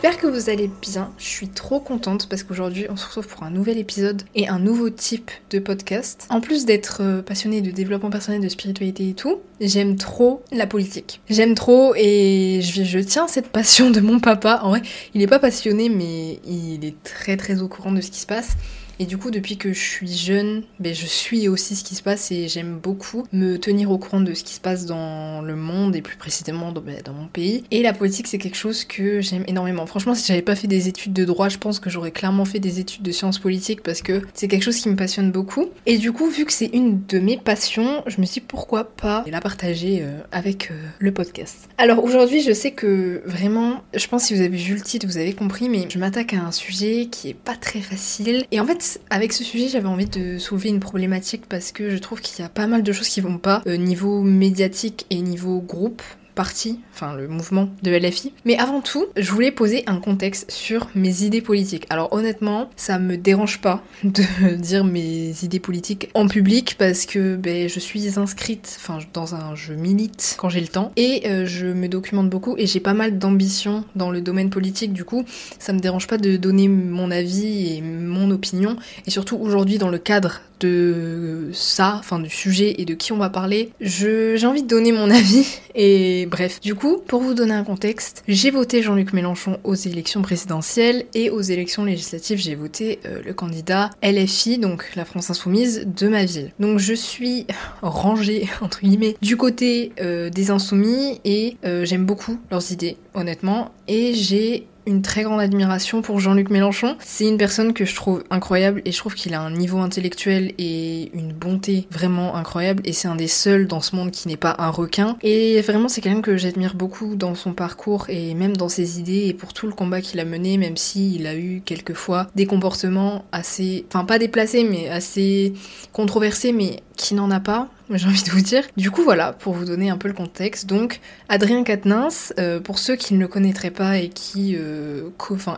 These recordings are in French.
J'espère que vous allez bien. Je suis trop contente parce qu'aujourd'hui on se retrouve pour un nouvel épisode et un nouveau type de podcast. En plus d'être euh, passionnée de développement personnel, de spiritualité et tout, j'aime trop la politique. J'aime trop et je, tiens cette passion de mon papa. En vrai, il est pas passionné mais il est très très au courant de ce qui se passe. Et du coup, depuis que je suis jeune, ben, je suis aussi ce qui se passe et j'aime beaucoup me tenir au courant de ce qui se passe dans le monde et plus précisément dans, ben, dans mon pays. Et la politique, c'est quelque chose que j'aime énormément. Franchement, si j'avais pas fait des études de droit, je pense que j'aurais clairement fait des études de sciences politiques parce que c'est quelque chose qui me passionne beaucoup. Et du coup, vu que c'est une de mes passions, je me suis dit pourquoi pas la partager euh, avec euh, le podcast. Alors aujourd'hui, je sais que vraiment, je pense que si vous avez vu le titre, vous avez compris, mais je m'attaque à un sujet qui est pas très facile. Et en fait, avec ce sujet, j'avais envie de soulever une problématique parce que je trouve qu'il y a pas mal de choses qui vont pas, euh, niveau médiatique et niveau groupe parti, enfin le mouvement de LFI. Mais avant tout, je voulais poser un contexte sur mes idées politiques. Alors honnêtement, ça me dérange pas de dire mes idées politiques en public parce que ben, je suis inscrite, enfin dans un, je milite quand j'ai le temps et euh, je me documente beaucoup et j'ai pas mal d'ambition dans le domaine politique. Du coup, ça me dérange pas de donner mon avis et mon opinion et surtout aujourd'hui dans le cadre de ça, enfin du sujet et de qui on va parler, j'ai envie de donner mon avis et bref. Du coup, pour vous donner un contexte, j'ai voté Jean-Luc Mélenchon aux élections présidentielles et aux élections législatives, j'ai voté euh, le candidat LFI, donc la France Insoumise de ma ville. Donc je suis rangée entre guillemets du côté euh, des insoumis et euh, j'aime beaucoup leurs idées, honnêtement, et j'ai une très grande admiration pour Jean-Luc Mélenchon. C'est une personne que je trouve incroyable et je trouve qu'il a un niveau intellectuel et une bonté vraiment incroyable et c'est un des seuls dans ce monde qui n'est pas un requin. Et vraiment c'est quelqu'un que j'admire beaucoup dans son parcours et même dans ses idées et pour tout le combat qu'il a mené, même s'il a eu quelquefois des comportements assez, enfin pas déplacés mais assez controversés mais qui n'en a pas j'ai envie de vous dire. Du coup, voilà, pour vous donner un peu le contexte. Donc, Adrien Quatennens, euh, pour ceux qui ne le connaîtraient pas et qui euh,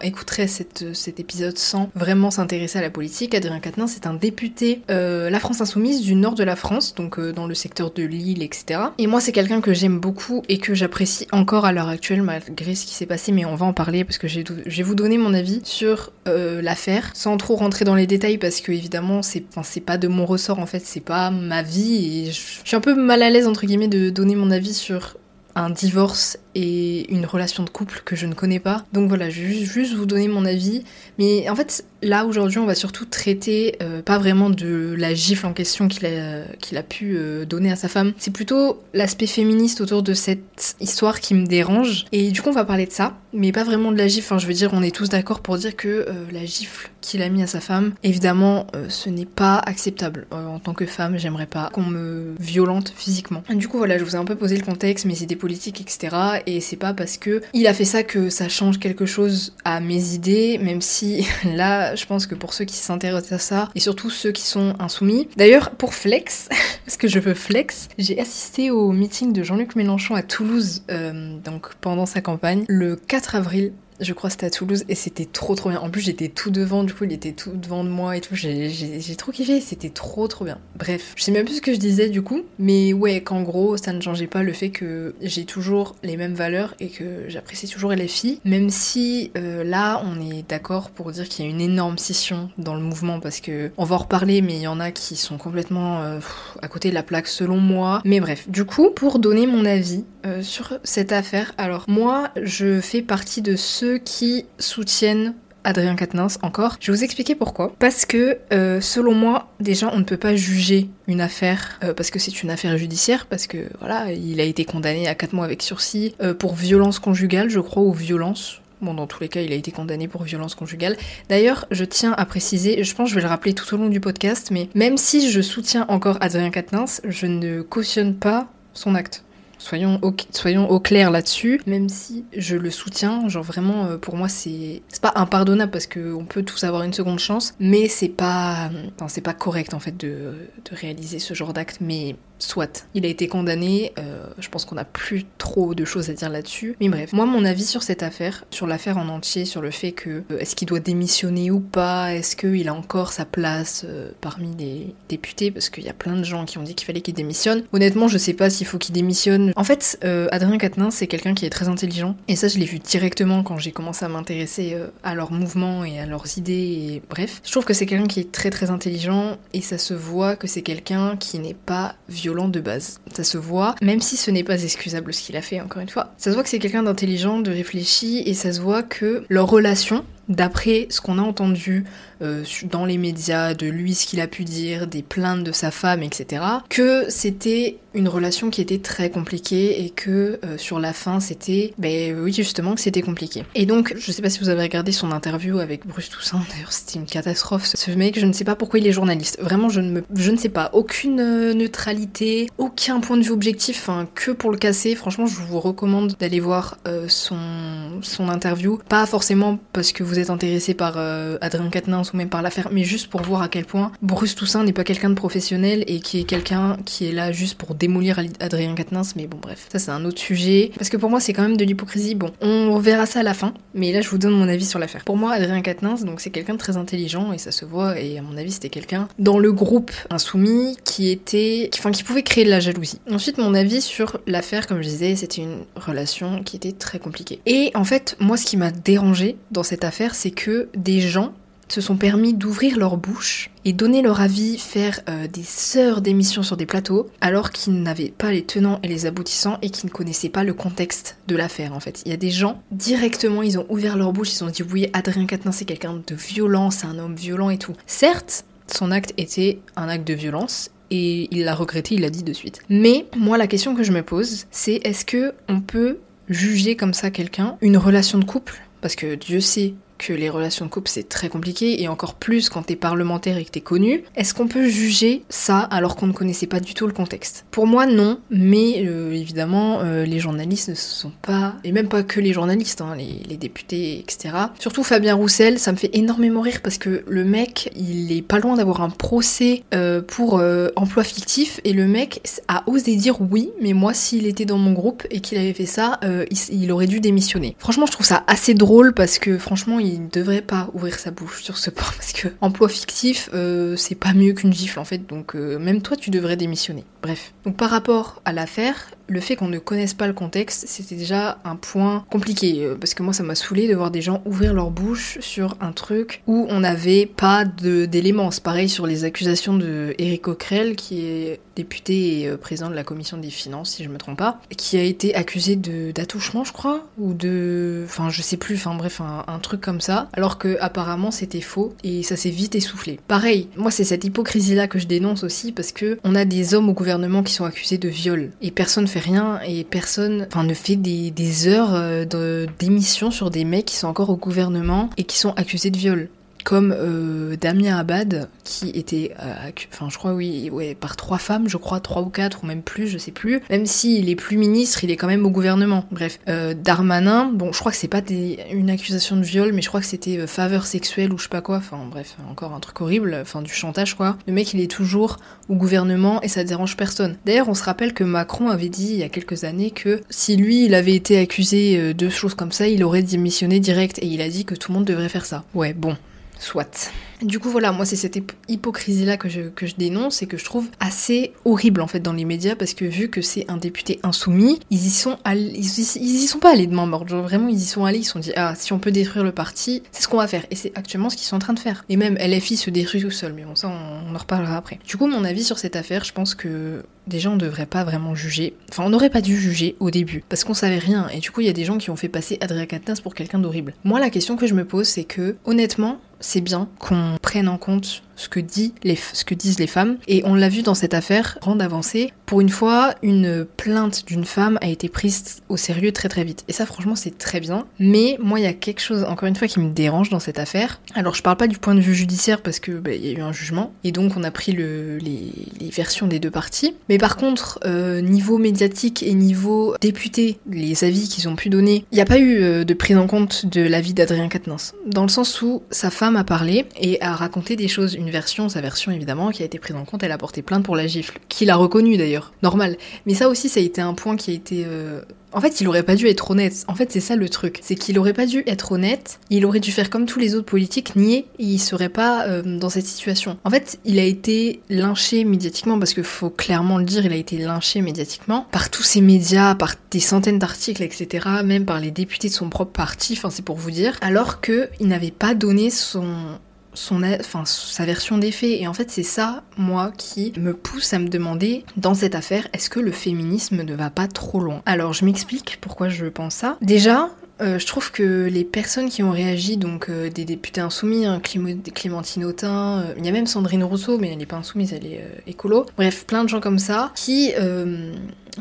écouteraient cette, cet épisode sans vraiment s'intéresser à la politique, Adrien Quatennens est un député euh, La France Insoumise du nord de la France, donc euh, dans le secteur de Lille, etc. Et moi, c'est quelqu'un que j'aime beaucoup et que j'apprécie encore à l'heure actuelle, malgré ce qui s'est passé, mais on va en parler parce que je vais vous donner mon avis sur l'affaire, sans trop rentrer dans les détails parce que évidemment, c'est pas de mon ressort en fait, c'est pas ma vie et je suis un peu mal à l'aise entre guillemets de donner mon avis sur un divorce et une relation de couple que je ne connais pas. Donc voilà, je vais juste vous donner mon avis. Mais en fait, là aujourd'hui, on va surtout traiter euh, pas vraiment de la gifle en question qu'il a, pu euh, donner à sa femme. C'est plutôt l'aspect féministe autour de cette histoire qui me dérange. Et du coup, on va parler de ça, mais pas vraiment de la gifle. Enfin, je veux dire, on est tous d'accord pour dire que euh, la gifle qu'il a mis à sa femme, évidemment, ce n'est pas acceptable. en tant que femme, j'aimerais pas qu'on me violente physiquement. Du coup, voilà, je vous ai un peu posé le contexte, mes idées politiques, etc et c'est pas parce que il a fait ça que ça change quelque chose à mes idées, même si là, je pense que pour ceux qui s'intéressent à ça, et surtout ceux qui sont insoumis. D'ailleurs, pour flex, parce que je veux flex, j'ai assisté au meeting de Jean-Luc Mélenchon à Toulouse, euh, donc pendant sa campagne, le 4 avril je crois c'était à Toulouse et c'était trop trop bien. En plus j'étais tout devant, du coup il était tout devant de moi et tout. J'ai trop kiffé, c'était trop trop bien. Bref, je sais même plus ce que je disais du coup, mais ouais qu'en gros ça ne changeait pas le fait que j'ai toujours les mêmes valeurs et que j'apprécie toujours les filles, même si euh, là on est d'accord pour dire qu'il y a une énorme scission dans le mouvement parce que on va en reparler, mais il y en a qui sont complètement euh, à côté de la plaque selon moi. Mais bref, du coup pour donner mon avis euh, sur cette affaire, alors moi je fais partie de ceux qui soutiennent Adrien Quatennens encore. Je vais vous expliquer pourquoi. Parce que euh, selon moi, déjà, on ne peut pas juger une affaire euh, parce que c'est une affaire judiciaire, parce que voilà, il a été condamné à 4 mois avec sursis euh, pour violence conjugale, je crois, ou violence. Bon, dans tous les cas, il a été condamné pour violence conjugale. D'ailleurs, je tiens à préciser, je pense que je vais le rappeler tout au long du podcast, mais même si je soutiens encore Adrien Quatennens, je ne cautionne pas son acte. Soyons au, clair là-dessus, même si je le soutiens, genre vraiment euh, pour moi c'est c'est pas impardonnable parce que on peut tous avoir une seconde chance, mais c'est pas c'est pas correct en fait de, de réaliser ce genre d'acte mais soit. Il a été condamné, euh, je pense qu'on a plus trop de choses à dire là-dessus. Mais bref, moi mon avis sur cette affaire, sur l'affaire en entier, sur le fait que euh, est-ce qu'il doit démissionner ou pas, est-ce qu'il a encore sa place euh, parmi les députés, parce qu'il y a plein de gens qui ont dit qu'il fallait qu'il démissionne. Honnêtement, je sais pas s'il faut qu'il démissionne. En fait, Adrien Quatennens, c'est quelqu'un qui est très intelligent, et ça je l'ai vu directement quand j'ai commencé à m'intéresser à leurs mouvements et à leurs idées, et bref. Je trouve que c'est quelqu'un qui est très très intelligent, et ça se voit que c'est quelqu'un qui n'est pas violent de base. Ça se voit, même si ce n'est pas excusable ce qu'il a fait, encore une fois. Ça se voit que c'est quelqu'un d'intelligent, de réfléchi, et ça se voit que leur relation, d'après ce qu'on a entendu euh, dans les médias, de lui ce qu'il a pu dire, des plaintes de sa femme, etc., que c'était une relation qui était très compliquée et que euh, sur la fin c'était, ben oui justement que c'était compliqué. Et donc je sais pas si vous avez regardé son interview avec Bruce Toussaint, d'ailleurs c'était une catastrophe. Ce mec, je ne sais pas pourquoi il est journaliste. Vraiment je ne me, je ne sais pas, aucune euh, neutralité, aucun point de vue objectif, enfin que pour le casser. Franchement je vous recommande d'aller voir son son interview, pas forcément parce que vous êtes intéressé par Adrien Quatennens ou même par l'affaire, mais juste pour voir à quel point Bruce Toussaint n'est pas quelqu'un de professionnel et qui est quelqu'un qui est là juste pour démolir Adrien Quatennens, mais bon bref, ça c'est un autre sujet. Parce que pour moi c'est quand même de l'hypocrisie, bon, on verra ça à la fin, mais là je vous donne mon avis sur l'affaire. Pour moi Adrien Quatennens, donc c'est quelqu'un de très intelligent et ça se voit, et à mon avis c'était quelqu'un dans le groupe insoumis qui était, qui, enfin qui pouvait créer de la jalousie. Ensuite mon avis sur l'affaire, comme je disais, c'était une relation qui était très compliquée. Et fait, moi ce qui m'a dérangé dans cette affaire, c'est que des gens se sont permis d'ouvrir leur bouche et donner leur avis, faire euh, des heures d'émissions sur des plateaux, alors qu'ils n'avaient pas les tenants et les aboutissants et qu'ils ne connaissaient pas le contexte de l'affaire en fait. Il y a des gens, directement, ils ont ouvert leur bouche, ils se sont dit oui, Adrien Quatennens c'est quelqu'un de violent, c'est un homme violent et tout. Certes, son acte était un acte de violence et il l'a regretté, il l'a dit de suite. Mais moi la question que je me pose, c'est est-ce que on peut juger comme ça quelqu'un, une relation de couple parce que Dieu sait que les relations de couple c'est très compliqué et encore plus quand t'es parlementaire et que t'es connu. Est-ce qu'on peut juger ça alors qu'on ne connaissait pas du tout le contexte? Pour moi non, mais euh, évidemment euh, les journalistes ne sont pas, et même pas que les journalistes, hein, les, députés, etc. Surtout Fabien Roussel, ça me fait énormément rire parce que le mec il est pas loin d'avoir un procès euh, pour emploi fictif et le mec a osé dire oui, mais moi s'il était dans mon groupe et qu'il avait fait ça, il, il aurait dû démissionner. Franchement je trouve ça assez drôle parce que franchement il il ne devrait pas ouvrir sa bouche sur ce point parce que emploi fictif, euh, c'est pas mieux qu'une gifle en fait, donc euh, même toi tu devrais démissionner. Bref. Donc par rapport à l'affaire, le fait qu'on ne connaisse pas le contexte, c'était déjà un point compliqué. Euh, parce que moi, ça m'a saoulé de voir des gens ouvrir leur bouche sur un truc où on n'avait pas d'éléments. C'est pareil sur les accusations de Eric Coquerel, qui est député et euh, président de la commission des finances, si je me trompe pas, qui a été accusé d'attouchement, je crois, ou de, enfin, je sais plus, enfin bref, un, truc comme ça, alors que apparemment c'était faux et ça s'est vite essoufflé. Pareil, moi c'est cette hypocrisie là que je dénonce aussi parce que on a des hommes au gouvernement qui sont accusés de viol et personne fait rien et personne enfin, ne fait des, heures euh, d'émission sur des mecs qui sont encore au gouvernement et qui sont accusés de viol comme euh, Damien Abad, qui était, euh, enfin je crois oui, ouais, par trois femmes, je crois trois ou quatre ou même plus, je sais plus. Même s'il est plus ministre, il est quand même au gouvernement. Bref, euh, Darmanin, bon, je crois que c'est pas une accusation de viol, mais je crois que c'était faveur sexuelle ou je sais pas quoi. Enfin bref, encore un truc horrible, enfin du chantage quoi. Le mec, il est toujours au gouvernement et ça dérange personne. D'ailleurs, on se rappelle que Macron avait dit il y a quelques années que si lui, il avait été accusé de choses comme ça, il aurait démissionné direct et il a dit que tout le monde devrait faire ça. Ouais, bon, Soit. Du coup, voilà, moi, c'est cette hypocrisie-là que je, que je dénonce et que je trouve assez horrible, en fait, dans les médias, parce que vu que c'est un député insoumis, ils y sont ils, y sont pas allés de main morte. Vraiment, ils y sont allés, ils se sont dit, ah, si on peut détruire le parti, c'est ce qu'on va faire. Et c'est actuellement ce qu'ils sont en train de faire. Et même LFI se détruit tout seul, mais bon, ça, on, en reparlera après. Du coup, mon avis sur cette affaire, je pense que déjà, on devrait pas vraiment juger. Enfin, on n'aurait pas dû juger au début, parce qu'on savait rien. Et du coup, il y a des gens qui ont fait passer Adrien Quatennens pour quelqu'un d'horrible. Moi, la question que je me pose, c'est que, honnêtement, c'est bien qu'on prenne en compte ce que, dit les, ce que disent les femmes. Et on l'a vu dans cette affaire, grande avancée. Pour une fois, une plainte d'une femme a été prise au sérieux très très vite. Et ça, franchement, c'est très bien. Mais moi, il y a quelque chose, encore une fois, qui me dérange dans cette affaire. Alors, je parle pas du point de vue judiciaire parce que bah, il y a eu un jugement. Et donc, on a pris le, les, versions des deux parties. Mais par contre, euh, niveau médiatique et niveau député, les avis qu'ils ont pu donner, il n'y a pas eu euh, de prise en compte de l'avis d'Adrien Quatennens. Dans le sens où sa femme a parlé et a raconté des choses, une version, sa version évidemment, qui a été prise en compte. Elle a porté plainte pour la gifle, qu'il a reconnu d'ailleurs, normal. Mais ça aussi, ça a été un point qui a été euh, en fait, il aurait pas dû être honnête. En fait, c'est ça le truc. C'est qu'il aurait pas dû être honnête. Il aurait dû faire comme tous les autres politiques, nier, et il serait pas euh, dans cette situation. En fait, il a été lynché médiatiquement, parce qu'il faut clairement le dire, il a été lynché médiatiquement par tous ces médias, par des centaines d'articles, etc., même par les députés de son propre parti, enfin c'est pour vous dire, alors qu'il n'avait pas donné son son, enfin, sa version des faits. Et en fait, c'est ça, moi, qui me pousse à me demander, dans cette affaire, est-ce que le féminisme ne va pas trop loin? Alors, je m'explique pourquoi je pense ça. Déjà, euh, je trouve que les personnes qui ont réagi, donc euh, des députés insoumis, hein, Clémentine Autain, euh, il y a même Sandrine Rousseau, mais elle n'est pas insoumise, elle est écolo. Bref, plein de gens comme ça qui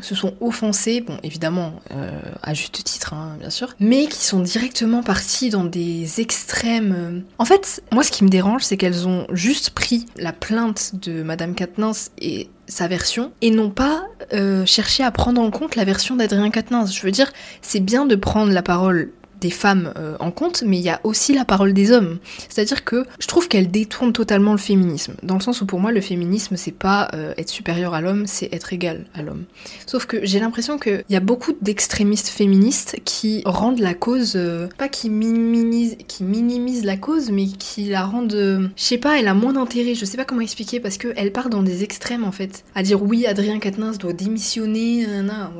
se sont offensés, bon évidemment à juste titre hein, bien sûr, mais qui sont directement partis dans des extrêmes. En fait, moi ce qui me dérange, c'est qu'elles ont juste pris la plainte de Madame Katnins et sa version et non pas euh, chercher à prendre en compte la version d'Adrien Quatennens. Je veux dire, c'est bien de prendre la parole des femmes euh, en compte, mais il y a aussi la parole des hommes. C'est-à-dire que je trouve qu'elle détourne totalement le féminisme, dans le sens où pour moi le féminisme c'est pas euh, être supérieur à l'homme, c'est être égal à l'homme. Sauf que j'ai l'impression qu'il y a beaucoup d'extrémistes féministes qui rendent la cause, euh, pas qui minimisent, qui minimisent la cause, mais qui la rendent, je sais pas, elle a moins d'intérêt, je sais pas comment expliquer, parce qu'elle part dans des extrêmes en fait. À dire oui, Adrien Quatennens doit démissionner,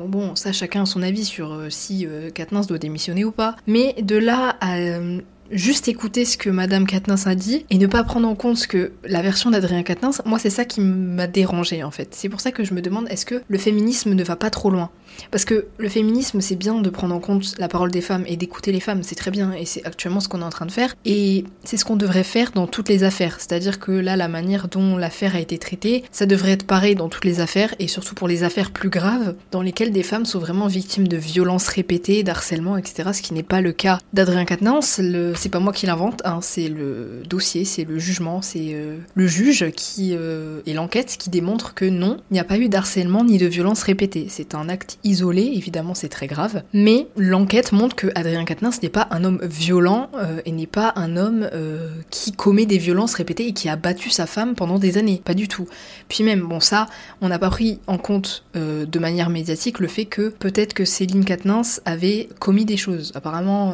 bon, ça chacun a son avis sur si Quatennens doit démissionner ou pas. Mais de là à euh, juste écouter ce que Madame Katniss a dit et ne pas prendre en compte ce que la version d'Adrien Katniss, moi c'est ça qui m'a dérangé en fait. C'est pour ça que je me demande est-ce que le féminisme ne va pas trop loin? Parce que le féminisme, c'est bien de prendre en compte la parole des femmes et d'écouter les femmes, c'est très bien, et c'est actuellement ce qu'on est en train de faire, et c'est ce qu'on devrait faire dans toutes les affaires. C'est-à-dire que là, la manière dont l'affaire a été traitée, ça devrait être pareil dans toutes les affaires, et surtout pour les affaires plus graves, dans lesquelles des femmes sont vraiment victimes de violences répétées, d'harcèlement, etc., ce qui n'est pas le cas d'Adrien Quatennens. C'est pas moi qui l'invente, hein, c'est le dossier, c'est le jugement, c'est euh, le juge qui euh, et l'enquête qui démontre que non, il n'y a pas eu d'harcèlement ni de violences répétées. C'est un acte isolé, évidemment c'est très grave, mais l'enquête montre que Adrien Quatennens n'est pas un homme violent euh, et n'est pas un homme qui commet des violences répétées et qui a battu sa femme pendant des années, pas du tout. Puis même, bon ça, on n'a pas pris en compte de manière médiatique le fait que peut-être que Céline Quatennens avait commis des choses. Apparemment,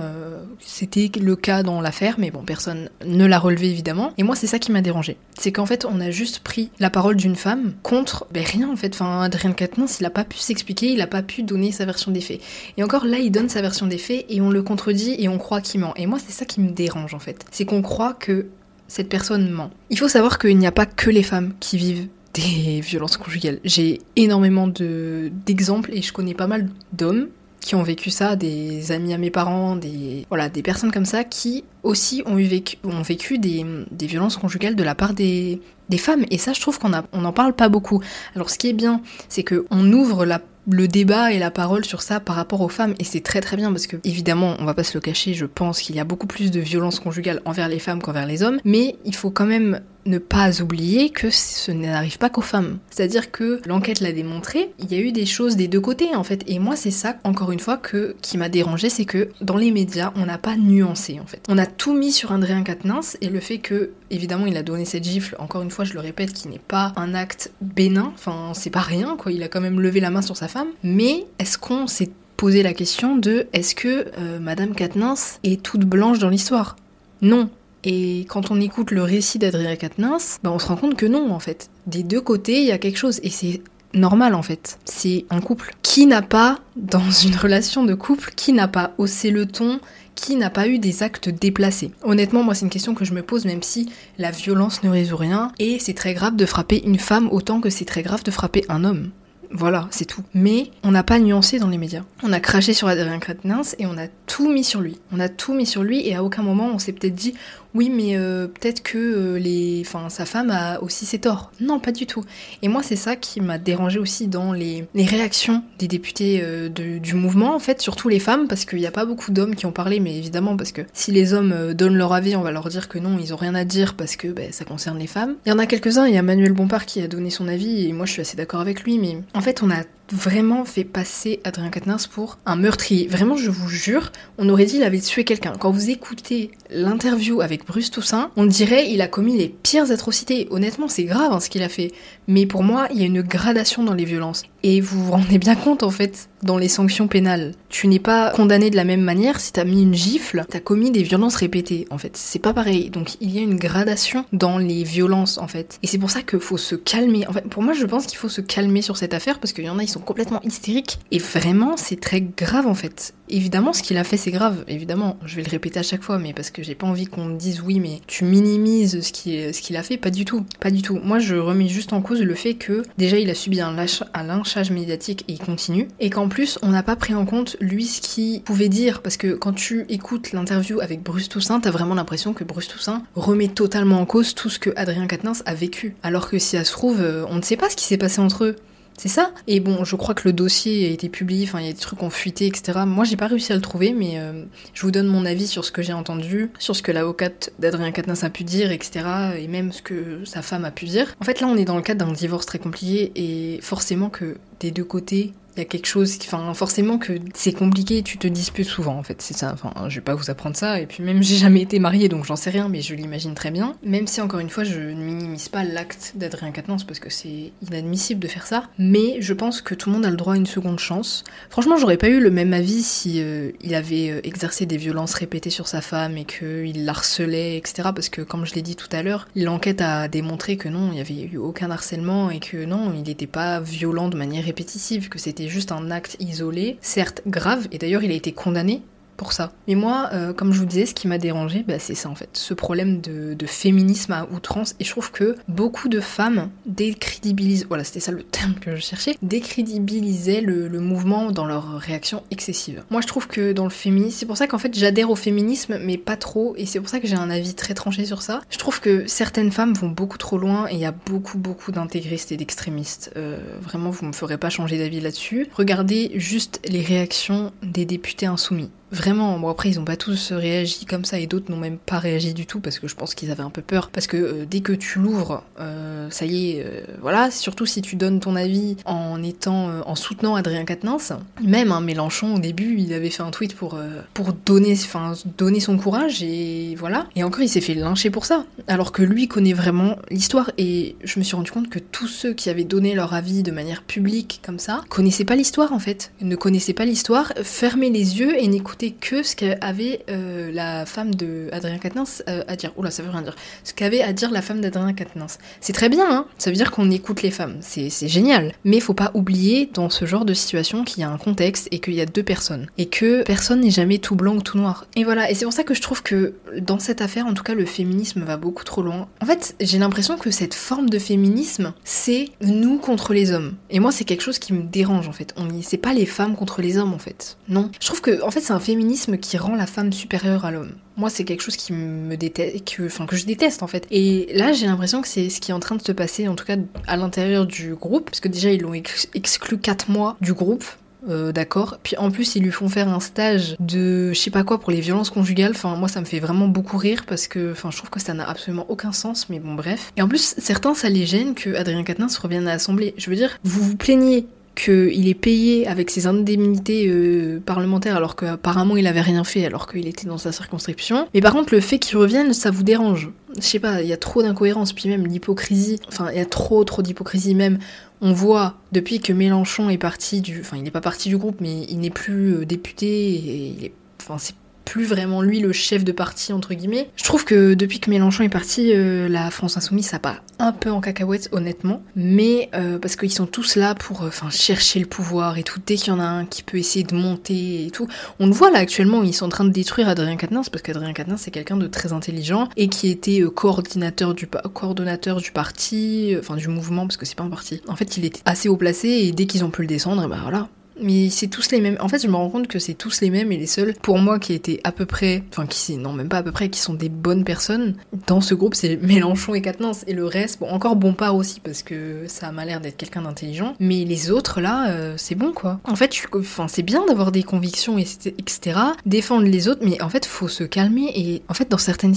c'était le cas dans l'affaire, mais bon, personne ne l'a relevé évidemment. Et moi, c'est ça qui m'a dérangé. C'est qu'en fait, on a juste pris la parole d'une femme contre ben, rien en fait. Enfin, Adrien Quatennens, il a pas pu s'expliquer, il a pas pu donner sa version des faits. Et encore là, il donne sa version des faits et on le contredit et on croit qu'il ment. Et moi, c'est ça qui me dérange en fait. C'est qu'on croit que cette personne ment. Il faut savoir qu'il n'y a pas que les femmes qui vivent des violences conjugales. J'ai énormément d'exemples et je connais pas mal d'hommes qui ont vécu ça, des amis à mes parents, des voilà, des personnes comme ça qui aussi ont, eu vécu, ont vécu des, violences conjugales de la part des, des femmes. Et ça, je trouve qu'on n'en parle pas beaucoup. Alors, ce qui est bien, c'est qu'on ouvre la le débat et la parole sur ça par rapport aux femmes et c'est très très bien parce que évidemment on va pas se le cacher je pense qu'il y a beaucoup plus de violence conjugale envers les femmes qu'envers les hommes mais il faut quand même ne pas oublier que ce n'arrive pas qu'aux femmes. C'est-à-dire que l'enquête l'a démontré, il y a eu des choses des deux côtés en fait. Et moi c'est ça, encore une fois, que, qui m'a dérangé, c'est que dans les médias, on n'a pas nuancé en fait. On a tout mis sur Andréen Quatennens et le fait que, évidemment, il a donné cette gifle, encore une fois, je le répète, qui n'est pas un acte bénin, enfin c'est pas rien quoi, il a quand même levé la main sur sa femme. Mais est-ce qu'on s'est posé la question de est-ce que euh, Madame Quatennens est toute blanche dans l'histoire? Non, et quand on écoute le récit d'Adrien Quatennens, ben on se rend compte que non, en fait. Des deux côtés, il y a quelque chose. Et c'est normal, en fait. C'est un couple. Qui n'a pas, dans une relation de couple, qui n'a pas haussé le ton qui n'a pas eu des actes déplacés Honnêtement, moi, c'est une question que je me pose, même si la violence ne résout rien. Et c'est très grave de frapper une femme autant que c'est très grave de frapper un homme. Voilà, c'est tout. Mais on n'a pas nuancé dans les médias. On a craché sur Adrien Quatennens et on a tout mis sur lui. On a tout mis sur lui et à aucun moment on s'est peut-être dit oui, mais euh, peut-être que euh, les, enfin, sa femme a aussi ses torts. Non, pas du tout. Et moi, c'est ça qui m'a dérangé aussi dans les, réactions des députés euh, du mouvement, en fait, surtout les femmes, parce qu'il n'y a pas beaucoup d'hommes qui ont parlé, mais évidemment, parce que si les hommes donnent leur avis, on va leur dire que non, ils ont rien à dire parce que ben, ça concerne les femmes. Il y en a quelques-uns, il y a Manuel Bompard qui a donné son avis, et moi je suis assez d'accord avec lui, mais en fait, on a vraiment fait passer Adrien Quatennens pour un meurtrier. Vraiment, je vous jure, on aurait dit il avait tué quelqu'un. Quand vous écoutez l'interview avec Bruce Toussaint, on dirait il a commis les pires atrocités. Honnêtement, c'est grave hein, ce qu'il a fait. Mais pour moi, il y a une gradation dans les violences. Et vous vous rendez bien compte, en fait, dans les sanctions pénales. Tu n'es pas condamné de la même manière si t'as mis une gifle, t'as commis des violences répétées, en fait. C'est pas pareil. Donc, il y a une gradation dans les violences, en fait. Et c'est pour ça qu'il faut se calmer. Pour moi, je pense qu'il faut se calmer sur cette affaire parce qu'il y en a, ils sont complètement hystériques. Et vraiment, c'est très grave, en fait. Évidemment, ce qu'il a fait, c'est grave. Évidemment, je vais le répéter à chaque fois, mais parce que j'ai pas envie qu'on me dise oui, mais tu minimises ce qu'il a fait. Pas du tout. Pas du tout. Moi, je remets juste en cause le fait que, déjà, il a subi un, lâche, un lynchage médiatique et il continue. Et qu'en plus, on n'a pas pris en compte, lui, ce qu'il pouvait dire. Parce que quand tu écoutes l'interview avec Bruce Toussaint, t'as vraiment l'impression que Bruce Toussaint remet totalement en cause tout ce que Adrien Quatennens a vécu. Alors que si ça se trouve, euh, on ne sait pas ce qui s'est passé entre eux. C'est ça. Et bon, je crois que le dossier a été publié, enfin, il y a des trucs ont fuité, etc. Moi, j'ai pas réussi à le trouver, mais euh, je vous donne mon avis sur ce que j'ai entendu, sur ce que l'avocate d'Adrien Quatennens a pu dire, etc. Et même ce que sa femme a pu dire. En fait, là, on est dans le cadre d'un divorce très compliqué, et forcément que des deux côtés, il y a quelque chose qui, enfin, forcément que c'est compliqué, tu te disputes souvent, en fait, c'est ça. Enfin, je vais pas vous apprendre ça, et puis même j'ai jamais été mariée, donc j'en sais rien, mais je l'imagine très bien. Même si, encore une fois, je ne minimise pas l'acte d'Adrien Quatennens, parce que c'est inadmissible de faire ça, mais je pense que tout le monde a le droit à une seconde chance. Franchement, j'aurais pas eu le même avis si euh, il avait euh, exercé des violences répétées sur sa femme et qu'il l'harcelait, etc. Parce que, comme je l'ai dit tout à l'heure, l'enquête a démontré que non, il y avait eu aucun harcèlement et que non, il n'était pas violent de manière répétitive, que c'était juste un acte isolé, certes grave, et d'ailleurs il a été condamné pour ça. Mais moi, euh, comme je vous disais, ce qui m'a dérangé, bah, c'est ça en fait, ce problème de, féminisme à outrance. Et je trouve que beaucoup de femmes décrédibilisent, voilà, c'était ça le terme que je cherchais, décrédibilisaient le, mouvement dans leur réaction excessive. Moi, je trouve que dans le féminisme, c'est pour ça qu'en fait, j'adhère au féminisme, mais pas trop. Et c'est pour ça que j'ai un avis très tranché sur ça. Je trouve que certaines femmes vont beaucoup trop loin et il y a beaucoup, beaucoup d'intégristes et d'extrémistes. Euh, vraiment, vous me ferez pas changer d'avis là-dessus. Regardez juste les réactions des députés insoumis. Vraiment, bon après ils ont pas tous réagi comme ça et d'autres n'ont même pas réagi du tout parce que je pense qu'ils avaient un peu peur parce que euh, dès que tu l'ouvres, euh, ça y est, euh, voilà. Surtout si tu donnes ton avis en étant, en soutenant Adrien Quatennens. Même hein, Mélenchon au début, il avait fait un tweet pour pour donner, donner son courage et voilà. Et encore il s'est fait lyncher pour ça, alors que lui connaît vraiment l'histoire et je me suis rendu compte que tous ceux qui avaient donné leur avis de manière publique comme ça connaissaient pas l'histoire en fait, ne connaissaient pas l'histoire, fermaient les yeux et n'écoutaient que ce qu'avait euh, la femme de Adrien Quatennens euh, à dire. Oula, ça veut rien dire. Ce qu'avait à dire la femme d'Adrien Quatennens. C'est très bien, hein ça veut dire qu'on écoute les femmes. C'est génial. Mais faut pas oublier dans ce genre de situation qu'il y a un contexte et qu'il y a deux personnes. Et que personne n'est jamais tout blanc ou tout noir. Et voilà, et c'est pour ça que je trouve que dans cette affaire, en tout cas, le féminisme va beaucoup trop loin. En fait, j'ai l'impression que cette forme de féminisme, c'est nous contre les hommes. Et moi, c'est quelque chose qui me dérange en fait. On c'est pas les femmes contre les hommes en fait. Non. Je trouve que en fait, c'est un féminisme qui rend la femme supérieure à l'homme. Moi, c'est quelque chose qui me déteste, que, enfin, que je déteste en fait. Et là, j'ai l'impression que c'est ce qui est en train de se passer, en tout cas à l'intérieur du groupe, parce que déjà ils l'ont exclu 4 mois du groupe. Euh, d'accord. Puis en plus, ils lui font faire un stage de je sais pas quoi pour les violences conjugales. Enfin, moi, ça me fait vraiment beaucoup rire parce que, enfin, je trouve que ça n'a absolument aucun sens, mais bon, bref. Et en plus, certains, ça les gêne que Adrien Quatennens revienne à l'Assemblée. Je veux dire, vous vous plaignez qu'il est payé avec ses indemnités euh, parlementaires alors qu'apparemment il avait rien fait alors qu'il était dans sa circonscription. Mais par contre le fait qu'il revienne ça vous dérange. Je sais pas, il y a trop d'incohérences puis même l'hypocrisie, enfin il y a trop trop d'hypocrisie même. On voit depuis que Mélenchon est parti du, enfin il n'est pas parti du groupe mais il n'est plus euh, député et il est, enfin c'est plus vraiment lui le chef de parti entre guillemets. Je trouve que depuis que Mélenchon est parti, euh, la France Insoumise ça part un peu en cacahuète honnêtement, mais euh, parce qu'ils sont tous là pour euh, enfin chercher le pouvoir et tout. Dès qu'il y en a un qui peut essayer de monter et tout, on le voit là actuellement, ils sont en train de détruire Adrien Quatennens parce qu'Adrien Quatennens c'est quelqu'un de très intelligent et qui était coordinateur du coordonnateur du parti, enfin du mouvement parce que c'est pas un parti. En fait, il était assez haut placé et dès qu'ils ont pu le descendre, et ben voilà, mais c'est tous les mêmes. En fait, je me rends compte que c'est tous les mêmes et les seuls, pour moi, qui étaient à peu près, enfin, qui, non, même pas à peu près, qui sont des bonnes personnes dans ce groupe, c'est Mélenchon et Quatennens. Et le reste, bon, encore Bompard aussi, parce que ça m'a l'air d'être quelqu'un d'intelligent. Mais les autres, là, euh, c'est bon, quoi. En fait, enfin, c'est bien d'avoir des convictions, etc. Défendre les autres, mais en fait, faut se calmer. Et en fait, dans certaines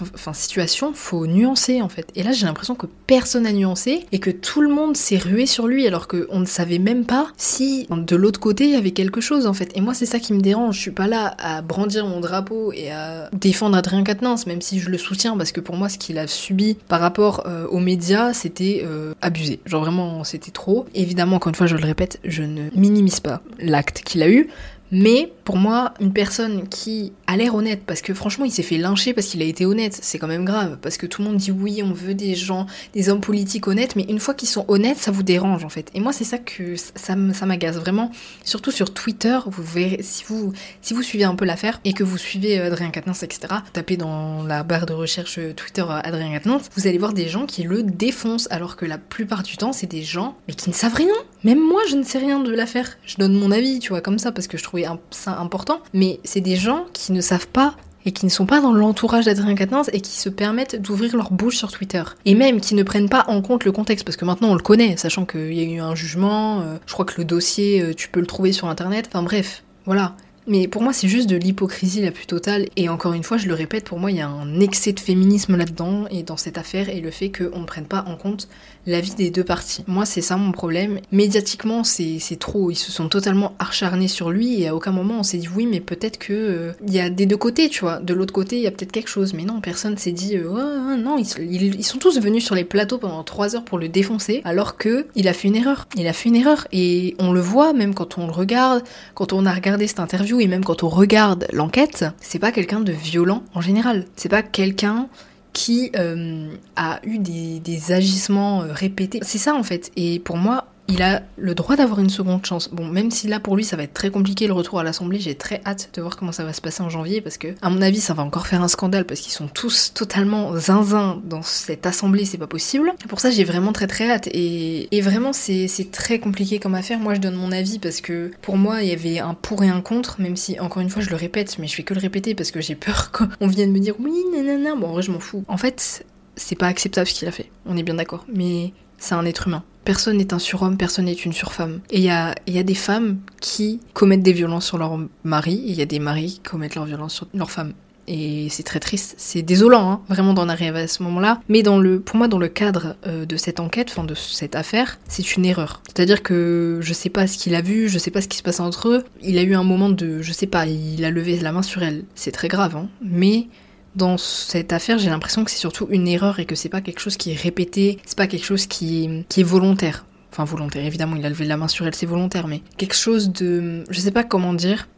enfin, situations, faut nuancer, en fait. Et là, j'ai l'impression que personne n'a nuancé et que tout le monde s'est rué sur lui, alors qu'on ne savait même pas si de l'autre côté il y avait quelque chose, en fait. Et moi, c'est ça qui me dérange. Je suis pas là à brandir mon drapeau et à défendre Adrien Quatennens, même si je le soutiens, parce que pour moi, ce qu'il a subi par rapport euh, aux médias, c'était euh, abusé. Genre vraiment, c'était trop. Évidemment, encore une fois, je le répète, je ne minimise pas l'acte qu'il a eu, mais pour moi, une personne qui a l'air honnête, parce que franchement, il s'est fait lyncher parce qu'il a été honnête, c'est quand même grave, parce que tout le monde dit oui, on veut des gens, des hommes politiques honnêtes, mais une fois qu'ils sont honnêtes, ça vous dérange en fait. Et moi, c'est ça que ça, m'agace vraiment, surtout sur Twitter, vous verrez, si vous, si vous suivez un peu l'affaire et que vous suivez euh, Adrien Quatennens, etc., tapez dans la barre de recherche euh, Twitter euh, Adrien Quatennens, vous allez voir des gens qui le défoncent, alors que la plupart du temps, c'est des gens, mais qui ne savent rien. Même moi, je ne sais rien de l'affaire. Je donne mon avis, tu vois, comme ça, parce que je trouvais ça important, mais c'est des gens qui ne savent pas et qui ne sont pas dans l'entourage d'Adrien Quatennens et qui se permettent d'ouvrir leur bouche sur Twitter. Et même qui ne prennent pas en compte le contexte, parce que maintenant on le connaît, sachant qu'il y a eu un jugement, euh, je crois que le dossier, euh, tu peux le trouver sur Internet, enfin bref, voilà. Mais pour moi, c'est juste de l'hypocrisie la plus totale. Et encore une fois, je le répète, pour moi, il y a un excès de féminisme là-dedans et dans cette affaire et le fait qu'on ne prenne pas en compte la vie des deux parties. Moi, c'est ça mon problème. Médiatiquement, c'est trop. Ils se sont totalement acharnés sur lui et à aucun moment on s'est dit oui, mais peut-être que euh, il y a des deux côtés, tu vois. De l'autre côté, il y a peut-être quelque chose. Mais non, personne s'est dit euh, non. Ils, ils, sont tous venus sur les plateaux pendant trois heures pour le défoncer, alors que il a fait une erreur. Il a fait une erreur et on le voit même quand on le regarde, quand on a regardé cette interview et même quand on regarde l'enquête. C'est pas quelqu'un de violent en général. C'est pas quelqu'un qui euh, a eu des, des agissements euh, répétés. C'est ça en fait. Et pour moi, il a le droit d'avoir une seconde chance. Bon, même si là pour lui ça va être très compliqué le retour à l'Assemblée, j'ai très hâte de voir comment ça va se passer en janvier parce que, à mon avis, ça va encore faire un scandale parce qu'ils sont tous totalement zinzin dans cette Assemblée, c'est pas possible. Pour ça, j'ai vraiment très très hâte et, et vraiment c'est très compliqué comme affaire. Moi, je donne mon avis parce que pour moi, il y avait un pour et un contre, même si encore une fois je le répète, mais je fais que le répéter parce que j'ai peur qu'on vienne me dire oui, nanana. Bon, en vrai, je m'en fous. En fait, c'est pas acceptable ce qu'il a fait. On est bien d'accord. Mais c'est un être humain. Personne n'est un surhomme, personne n'est une surfemme. Et il y a, des femmes qui commettent des violences sur leur mari, et il y a des maris qui commettent leur violence sur leur femme. Et c'est très triste, c'est désolant, hein, vraiment d'en arriver à ce moment-là. Mais dans le, pour moi, dans le cadre euh, de cette enquête, enfin de cette affaire, c'est une erreur. C'est-à-dire que je sais pas ce qu'il a vu, je sais pas ce qui se passe entre eux. Il a eu un moment de, je sais pas, il a levé la main sur elle. C'est très grave, hein. Mais dans cette affaire, j'ai l'impression que c'est surtout une erreur et que c'est pas quelque chose qui est répété, c'est pas quelque chose qui est, volontaire. Enfin, volontaire, évidemment, il a levé la main sur elle, c'est volontaire, mais quelque chose de. Je sais pas comment dire,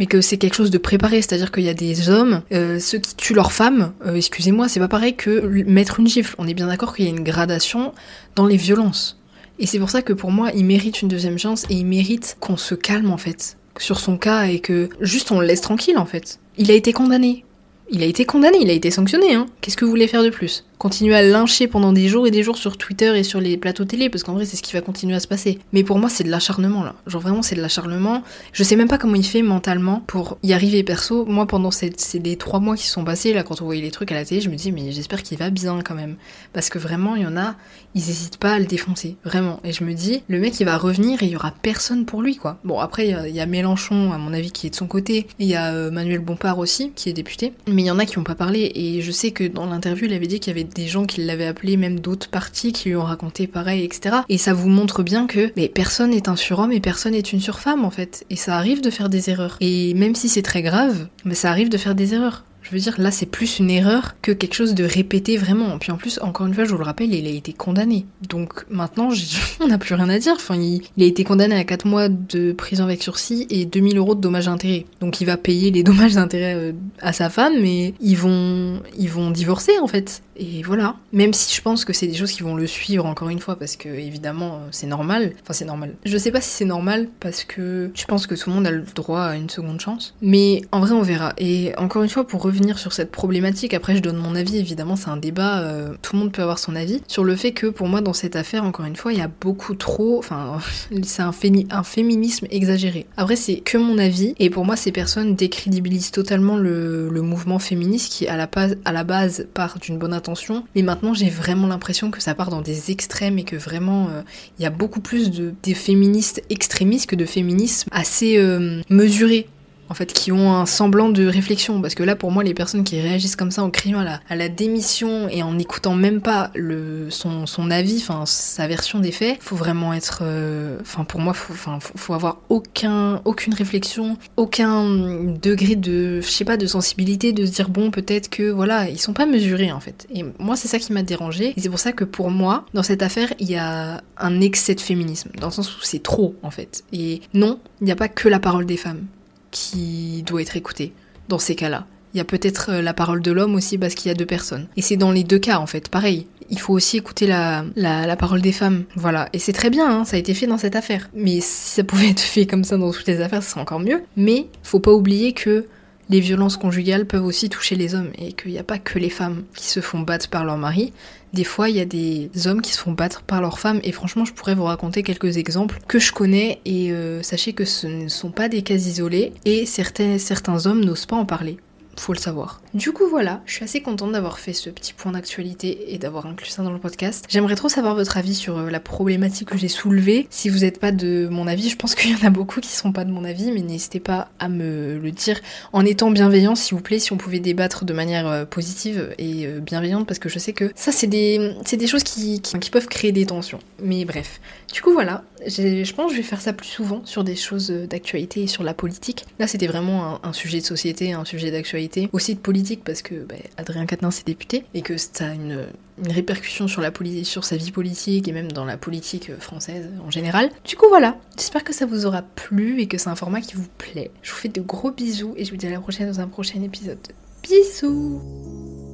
mais que c'est quelque chose de préparé, c'est-à-dire qu'il y a des hommes, euh, ceux qui tuent leurs femmes, euh, excusez-moi, c'est pas pareil que mettre une gifle. On est bien d'accord qu'il y a une gradation dans les violences. Et c'est pour ça que pour moi, il mérite une deuxième chance et il mérite qu'on se calme en fait sur son cas et que juste on le laisse tranquille en fait. Il a été condamné. Il a été condamné, il a été sanctionné, hein. Qu'est-ce que vous voulez faire de plus? Continuer à lyncher pendant des jours et des jours sur Twitter et sur les plateaux télé, parce qu'en vrai, c'est ce qui va continuer à se passer. Mais pour moi, c'est de l'acharnement, là. Genre vraiment, c'est de l'acharnement. Je sais même pas comment il fait mentalement pour y arriver perso. Moi, pendant ces, les trois mois qui sont passés, là, quand on voyait les trucs à la télé, je me dis, mais j'espère qu'il va bien quand même. Parce que vraiment, il y en a, ils hésitent pas à le défoncer. Vraiment. Et je me dis, le mec, il va revenir et il y aura personne pour lui, quoi. Bon, après, il y, a Mélenchon, à mon avis, qui est de son côté. Il y a euh, Manuel Bompard aussi, qui est député. Mais il y en a qui ont pas parlé. Et je sais que dans l'interview, il avait dit qu'il y avait des gens qui l'avaient appelé, même d'autres parties qui lui ont raconté pareil, etc. Et ça vous montre bien que mais personne n'est un surhomme et personne n'est une surfemme en fait. Et ça arrive de faire des erreurs. Et même si c'est très grave, mais ça arrive de faire des erreurs. Je veux dire, là, c'est plus une erreur que quelque chose de répété vraiment. Puis en plus, encore une fois, je vous le rappelle, il a été condamné. Donc maintenant, on n'a plus rien à dire. Enfin, il, a été condamné à 4 mois de prison avec sursis et 2000 euros de dommages d'intérêt. Donc il va payer les dommages d'intérêt euh, à sa femme, mais ils vont, ils vont divorcer en fait. Et voilà. Même si je pense que c'est des choses qui vont le suivre encore une fois, parce que évidemment, euh, c'est normal. Enfin, c'est normal. Je sais pas si c'est normal parce que je pense que tout le monde a le droit à une seconde chance. Mais en vrai, on verra. Et encore une fois, pour revenir revenir sur cette problématique. Après, je donne mon avis, évidemment, c'est un débat, euh, tout le monde peut avoir son avis. Sur le fait que pour moi, dans cette affaire, encore une fois, il y a beaucoup trop. Enfin, c'est un, féminisme exagéré. Après, c'est que mon avis, et pour moi, ces personnes décrédibilisent totalement le, mouvement féministe qui, à la, base, part d'une bonne intention. Mais maintenant, j'ai vraiment l'impression que ça part dans des extrêmes et que vraiment, euh, il y a beaucoup plus de, féministes extrémistes que de féminisme assez euh, mesuré en fait, qui ont un semblant de réflexion. Parce que là, pour moi, les personnes qui réagissent comme ça en criant à la, démission et en n'écoutant même pas son, avis, enfin, sa version des faits, faut vraiment être. Euh, enfin, pour moi, faut, enfin, faut, avoir aucun, aucune réflexion, aucun degré de, je sais pas, de sensibilité, de se dire, bon, peut-être que, voilà, ils sont pas mesurés, en fait. Et moi, c'est ça qui m'a dérangé. Et c'est pour ça que pour moi, dans cette affaire, il y a un excès de féminisme. Dans le sens où c'est trop, en fait. Et non, il n'y a pas que la parole des femmes qui doit être écouté dans ces cas-là. Il y a peut-être euh, la parole de l'homme aussi parce qu'il y a deux personnes. Et c'est dans les deux cas en fait, pareil. Il faut aussi écouter la, la, parole des femmes. Voilà. Et c'est très bien, hein, ça a été fait dans cette affaire. Mais si ça pouvait être fait comme ça dans toutes les affaires, ce serait encore mieux. Mais faut pas oublier que les violences conjugales peuvent aussi toucher les hommes et qu'il n'y a pas que les femmes qui se font battre par leur mari. Des fois, il y a des hommes qui se font battre par leurs femmes et franchement, je pourrais vous raconter quelques exemples que je connais et euh, sachez que ce ne sont pas des cas isolés et certains, certains hommes n'osent pas en parler faut le savoir. Du coup voilà, je suis assez contente d'avoir fait ce petit point d'actualité et d'avoir inclus ça dans le podcast. J'aimerais trop savoir votre avis sur euh, la problématique que j'ai soulevée. Si vous n'êtes pas de mon avis, je pense qu'il y en a beaucoup qui sont pas de mon avis, mais n'hésitez pas à me le dire en étant bienveillant, s'il vous plaît, si on pouvait débattre de manière euh, positive et euh, bienveillante, parce que je sais que ça c'est des, choses qui, qui, peuvent créer des tensions. Mais bref. Du coup voilà, je pense que je vais faire ça plus souvent sur des choses d'actualité et sur la politique. Là c'était vraiment un sujet de société, un sujet d'actualité aussi de politique parce que bah, Adrien Quatennens est député et que ça a une, répercussion sur, la sur sa vie politique et même dans la politique française en général. Du coup voilà, j'espère que ça vous aura plu et que c'est un format qui vous plaît. Je vous fais de gros bisous et je vous dis à la prochaine dans un prochain épisode. Bisous